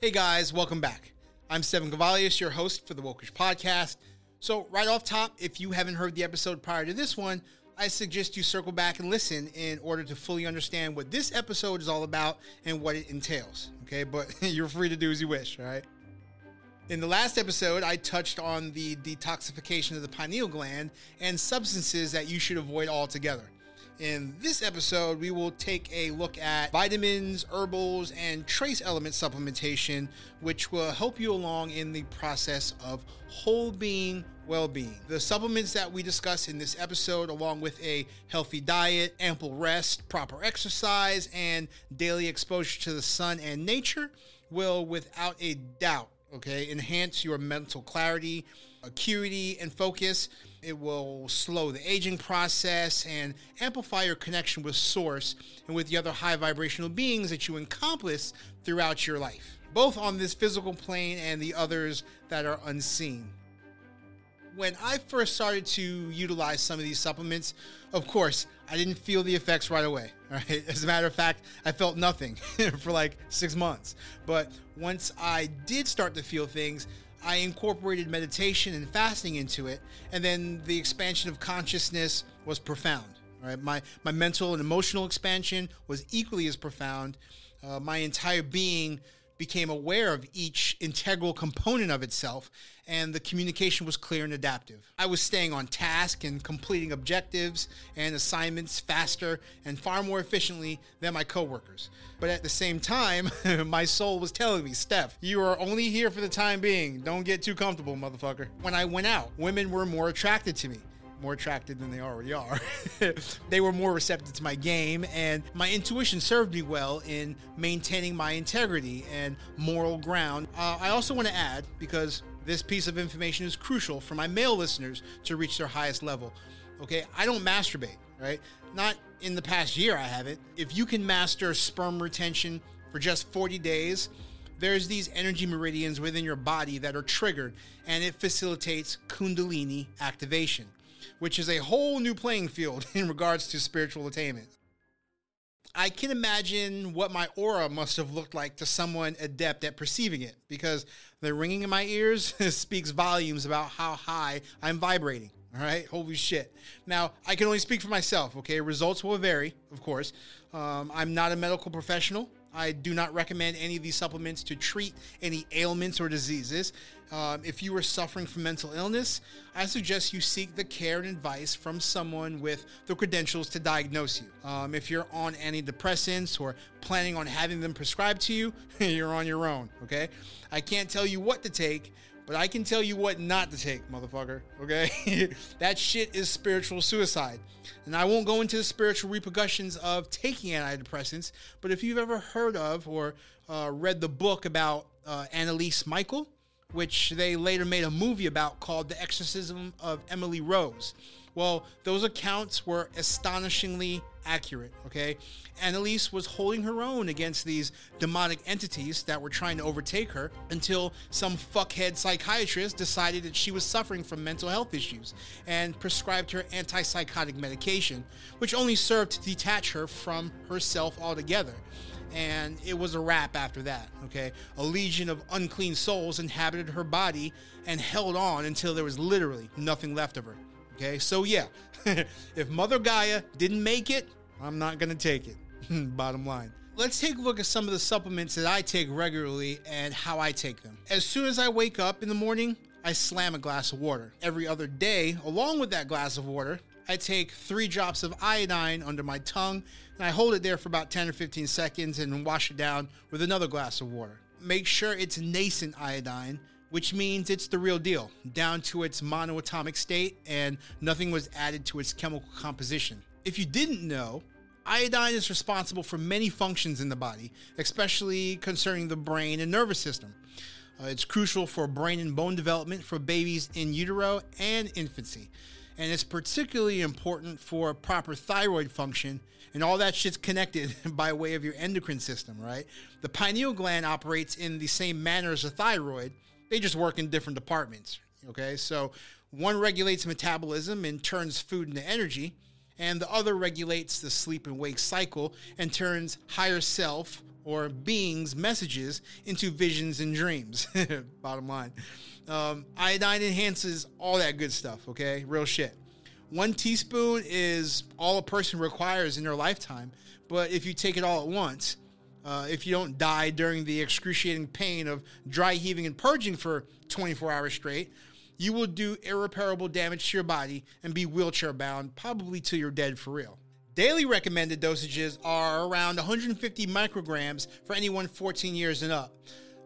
Hey guys, welcome back. I'm Stephen Cavallius, your host for the Wokish Podcast. So, right off top, if you haven't heard the episode prior to this one, I suggest you circle back and listen in order to fully understand what this episode is all about and what it entails. Okay, but you're free to do as you wish, right? In the last episode, I touched on the detoxification of the pineal gland and substances that you should avoid altogether. In this episode, we will take a look at vitamins, herbals, and trace element supplementation, which will help you along in the process of whole being well being. The supplements that we discuss in this episode, along with a healthy diet, ample rest, proper exercise, and daily exposure to the sun and nature, will without a doubt okay enhance your mental clarity acuity and focus it will slow the aging process and amplify your connection with source and with the other high vibrational beings that you encompass throughout your life both on this physical plane and the others that are unseen when I first started to utilize some of these supplements, of course, I didn't feel the effects right away. Right? As a matter of fact, I felt nothing for like six months. But once I did start to feel things, I incorporated meditation and fasting into it, and then the expansion of consciousness was profound. Right? My my mental and emotional expansion was equally as profound. Uh, my entire being became aware of each integral component of itself, and the communication was clear and adaptive. I was staying on task and completing objectives and assignments faster and far more efficiently than my coworkers. But at the same time, my soul was telling me, Steph, you are only here for the time being. Don't get too comfortable, motherfucker. When I went out, women were more attracted to me more attracted than they already are. they were more receptive to my game, and my intuition served me well in maintaining my integrity and moral ground. Uh, I also want to add, because this piece of information is crucial for my male listeners to reach their highest level. Okay, I don't masturbate, right? Not in the past year, I haven't. If you can master sperm retention for just 40 days, there's these energy meridians within your body that are triggered and it facilitates kundalini activation which is a whole new playing field in regards to spiritual attainment. I can imagine what my aura must have looked like to someone adept at perceiving it because the ringing in my ears speaks volumes about how high I'm vibrating. All right, holy shit. Now, I can only speak for myself, okay? Results will vary, of course. Um, I'm not a medical professional. I do not recommend any of these supplements to treat any ailments or diseases. Um, if you are suffering from mental illness, I suggest you seek the care and advice from someone with the credentials to diagnose you. Um, if you're on antidepressants or planning on having them prescribed to you, you're on your own, okay? I can't tell you what to take, but I can tell you what not to take, motherfucker. Okay? that shit is spiritual suicide. And I won't go into the spiritual repercussions of taking antidepressants, but if you've ever heard of or uh, read the book about uh, Anneliese Michael, which they later made a movie about called The Exorcism of Emily Rose. Well, those accounts were astonishingly accurate, okay? Anneliese was holding her own against these demonic entities that were trying to overtake her until some fuckhead psychiatrist decided that she was suffering from mental health issues and prescribed her antipsychotic medication, which only served to detach her from herself altogether and it was a wrap after that. Okay, a legion of unclean souls inhabited her body and held on until there was literally nothing left of her. Okay, so yeah, if Mother Gaia didn't make it, I'm not gonna take it. Bottom line. Let's take a look at some of the supplements that I take regularly and how I take them. As soon as I wake up in the morning, I slam a glass of water. Every other day, along with that glass of water, I take three drops of iodine under my tongue and I hold it there for about 10 or 15 seconds and wash it down with another glass of water. Make sure it's nascent iodine, which means it's the real deal, down to its monoatomic state and nothing was added to its chemical composition. If you didn't know, iodine is responsible for many functions in the body, especially concerning the brain and nervous system. Uh, it's crucial for brain and bone development for babies in utero and infancy and it's particularly important for proper thyroid function and all that shit's connected by way of your endocrine system, right? The pineal gland operates in the same manner as the thyroid, they just work in different departments, okay? So one regulates metabolism and turns food into energy, and the other regulates the sleep and wake cycle and turns higher self or beings messages into visions and dreams. Bottom line. Um, iodine enhances all that good stuff, okay? Real shit. One teaspoon is all a person requires in their lifetime, but if you take it all at once, uh, if you don't die during the excruciating pain of dry heaving and purging for 24 hours straight, you will do irreparable damage to your body and be wheelchair bound, probably till you're dead for real. Daily recommended dosages are around 150 micrograms for anyone 14 years and up,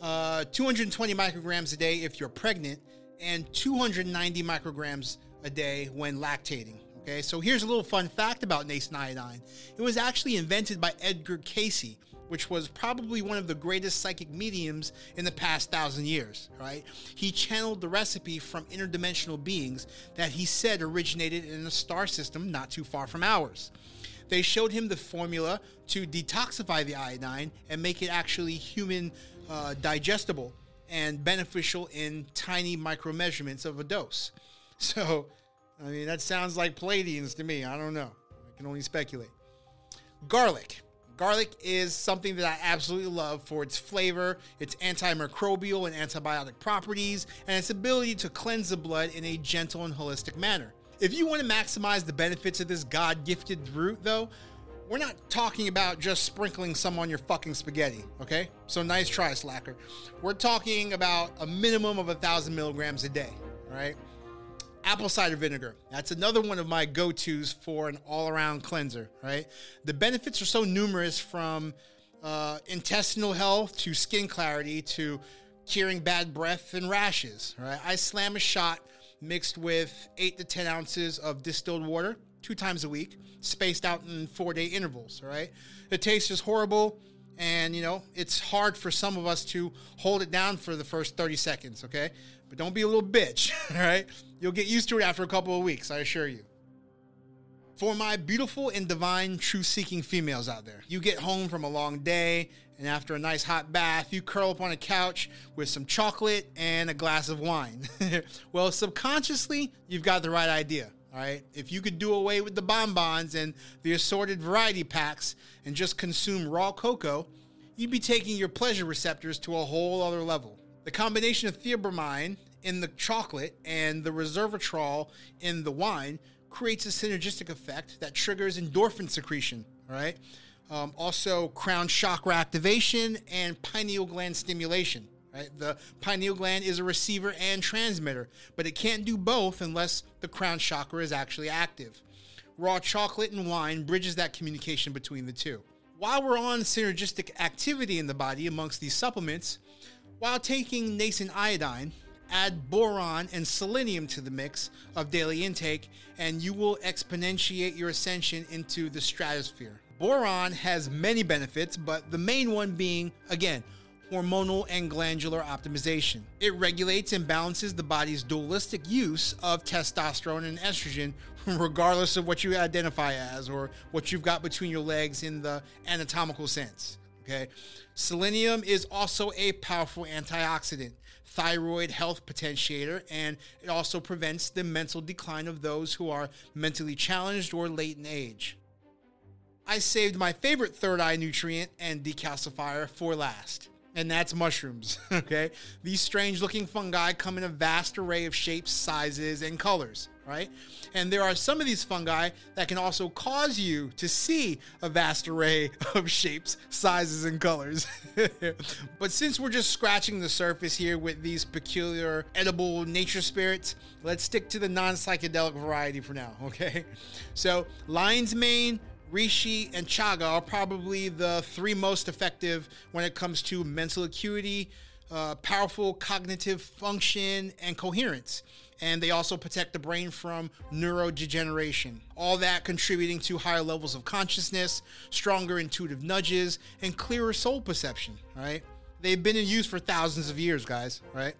uh, 220 micrograms a day if you're pregnant, and 290 micrograms a day when lactating. Okay, so here's a little fun fact about nascent iodine. It was actually invented by Edgar Cayce, which was probably one of the greatest psychic mediums in the past thousand years, right? He channeled the recipe from interdimensional beings that he said originated in a star system not too far from ours. They showed him the formula to detoxify the iodine and make it actually human uh, digestible and beneficial in tiny micro measurements of a dose. So, I mean, that sounds like Pleiadians to me. I don't know. I can only speculate. Garlic. Garlic is something that I absolutely love for its flavor, its antimicrobial and antibiotic properties, and its ability to cleanse the blood in a gentle and holistic manner. If you want to maximize the benefits of this God gifted root, though, we're not talking about just sprinkling some on your fucking spaghetti, okay? So nice try, slacker. We're talking about a minimum of a thousand milligrams a day, right? Apple cider vinegar. That's another one of my go tos for an all around cleanser, right? The benefits are so numerous from uh, intestinal health to skin clarity to curing bad breath and rashes, right? I slam a shot mixed with eight to 10 ounces of distilled water two times a week, spaced out in four day intervals. right? The taste is horrible. And, you know, it's hard for some of us to hold it down for the first 30 seconds. Okay. But don't be a little bitch. All right. You'll get used to it after a couple of weeks, I assure you. For my beautiful and divine truth seeking females out there, you get home from a long day and after a nice hot bath, you curl up on a couch with some chocolate and a glass of wine. well, subconsciously, you've got the right idea. All right. If you could do away with the bonbons and the assorted variety packs and just consume raw cocoa, you'd be taking your pleasure receptors to a whole other level. The combination of theobromine in the chocolate and the resveratrol in the wine creates a synergistic effect that triggers endorphin secretion. All right. Um, also, crown chakra activation and pineal gland stimulation. Right? The pineal gland is a receiver and transmitter, but it can't do both unless the crown chakra is actually active. Raw chocolate and wine bridges that communication between the two. While we're on synergistic activity in the body amongst these supplements, while taking nascent iodine, add boron and selenium to the mix of daily intake, and you will exponentiate your ascension into the stratosphere. Boron has many benefits, but the main one being, again, hormonal and glandular optimization. It regulates and balances the body's dualistic use of testosterone and estrogen, regardless of what you identify as or what you've got between your legs in the anatomical sense. Okay. Selenium is also a powerful antioxidant, thyroid health potentiator, and it also prevents the mental decline of those who are mentally challenged or late in age. I saved my favorite third eye nutrient and decalcifier for last and that's mushrooms. Okay, these strange looking fungi come in a vast array of shapes, sizes, and colors. Right, and there are some of these fungi that can also cause you to see a vast array of shapes, sizes, and colors. but since we're just scratching the surface here with these peculiar edible nature spirits, let's stick to the non psychedelic variety for now. Okay, so lion's mane Reishi and Chaga are probably the three most effective when it comes to mental acuity, uh, powerful cognitive function, and coherence. And they also protect the brain from neurodegeneration. All that contributing to higher levels of consciousness, stronger intuitive nudges, and clearer soul perception, right? They've been in use for thousands of years, guys, right?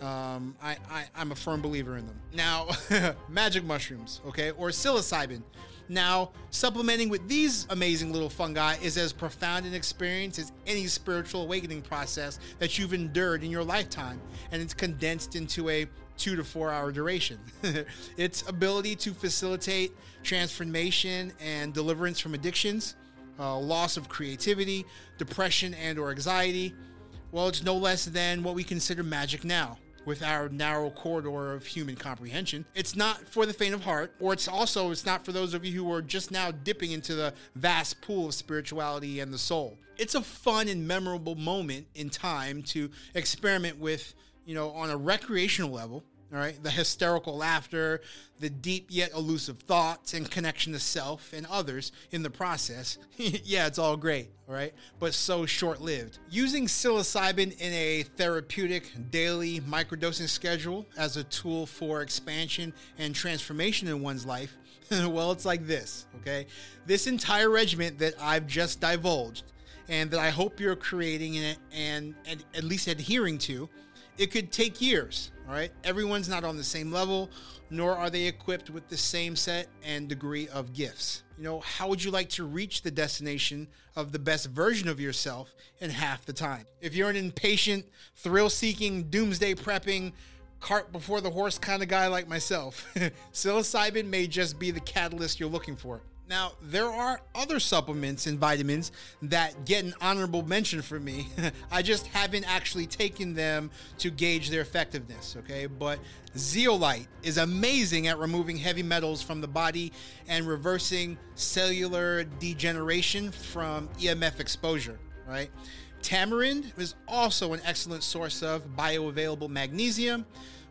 Um, I, I, I'm a firm believer in them. Now, magic mushrooms, okay, or psilocybin. Now, supplementing with these amazing little fungi is as profound an experience as any spiritual awakening process that you've endured in your lifetime, and it's condensed into a two to four hour duration. its ability to facilitate transformation and deliverance from addictions, uh, loss of creativity, depression and or anxiety. Well, it's no less than what we consider magic now with our narrow corridor of human comprehension. It's not for the faint of heart, or it's also it's not for those of you who are just now dipping into the vast pool of spirituality and the soul. It's a fun and memorable moment in time to experiment with, you know, on a recreational level all right, the hysterical laughter, the deep yet elusive thoughts and connection to self and others in the process. yeah, it's all great, all right, but so short lived. Using psilocybin in a therapeutic daily microdosing schedule as a tool for expansion and transformation in one's life, well, it's like this, okay? This entire regimen that I've just divulged and that I hope you're creating and, and, and at least adhering to it could take years, all right? Everyone's not on the same level, nor are they equipped with the same set and degree of gifts. You know, how would you like to reach the destination of the best version of yourself in half the time? If you're an impatient, thrill seeking, doomsday prepping, cart before the horse kind of guy like myself, psilocybin may just be the catalyst you're looking for. Now, there are other supplements and vitamins that get an honorable mention for me. I just haven't actually taken them to gauge their effectiveness, okay? But zeolite is amazing at removing heavy metals from the body and reversing cellular degeneration from EMF exposure, right? Tamarind is also an excellent source of bioavailable magnesium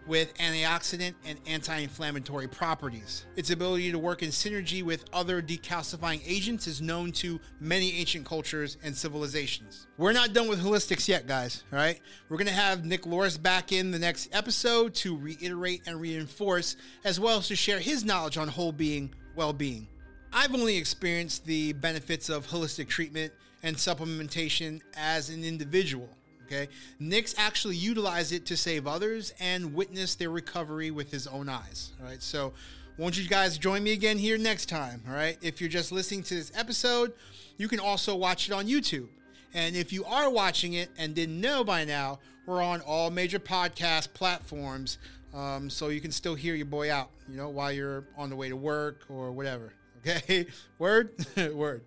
with antioxidant and anti-inflammatory properties. Its ability to work in synergy with other decalcifying agents is known to many ancient cultures and civilizations. We're not done with holistics yet, guys, all right? We're to have Nick Loris back in the next episode to reiterate and reinforce as well as to share his knowledge on whole being, well-being. I've only experienced the benefits of holistic treatment and supplementation as an individual Okay. Nick's actually utilized it to save others and witness their recovery with his own eyes. All right. So, won't you guys join me again here next time? All right. If you're just listening to this episode, you can also watch it on YouTube. And if you are watching it and didn't know by now, we're on all major podcast platforms. Um, so you can still hear your boy out, you know, while you're on the way to work or whatever. Okay. Word? Word.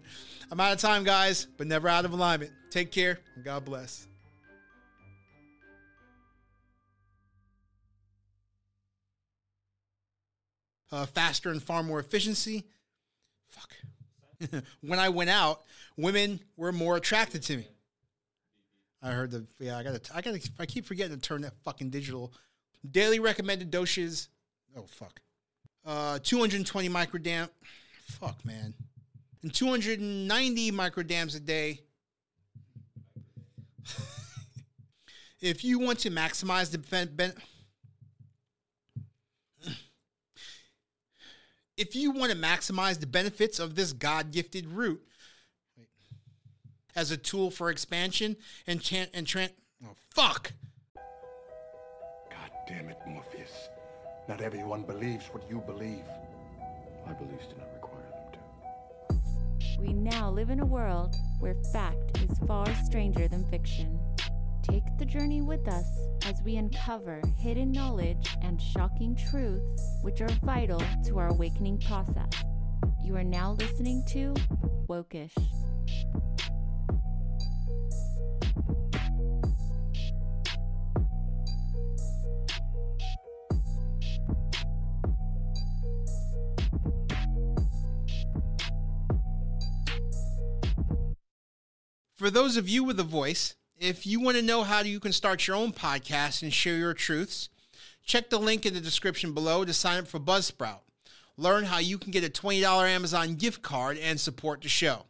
I'm out of time, guys, but never out of alignment. Take care and God bless. Uh, faster and far more efficiency. Fuck. when I went out, women were more attracted to me. I heard the yeah. I gotta I gotta I keep forgetting to turn that fucking digital. Daily recommended doses. Oh fuck. Uh, 220 microdam. Fuck man. And 290 microdams a day. if you want to maximize the ben- if you want to maximize the benefits of this God gifted root as a tool for expansion and chant and tran oh fuck. God damn it, Morpheus. Not everyone believes what you believe. My beliefs do not require them to. We now live in a world where fact is far stranger than fiction. Take the journey with us as we uncover hidden knowledge and shocking truths which are vital to our awakening process. You are now listening to Wokish. For those of you with a voice, if you want to know how you can start your own podcast and share your truths, check the link in the description below to sign up for Buzzsprout. Learn how you can get a $20 Amazon gift card and support the show.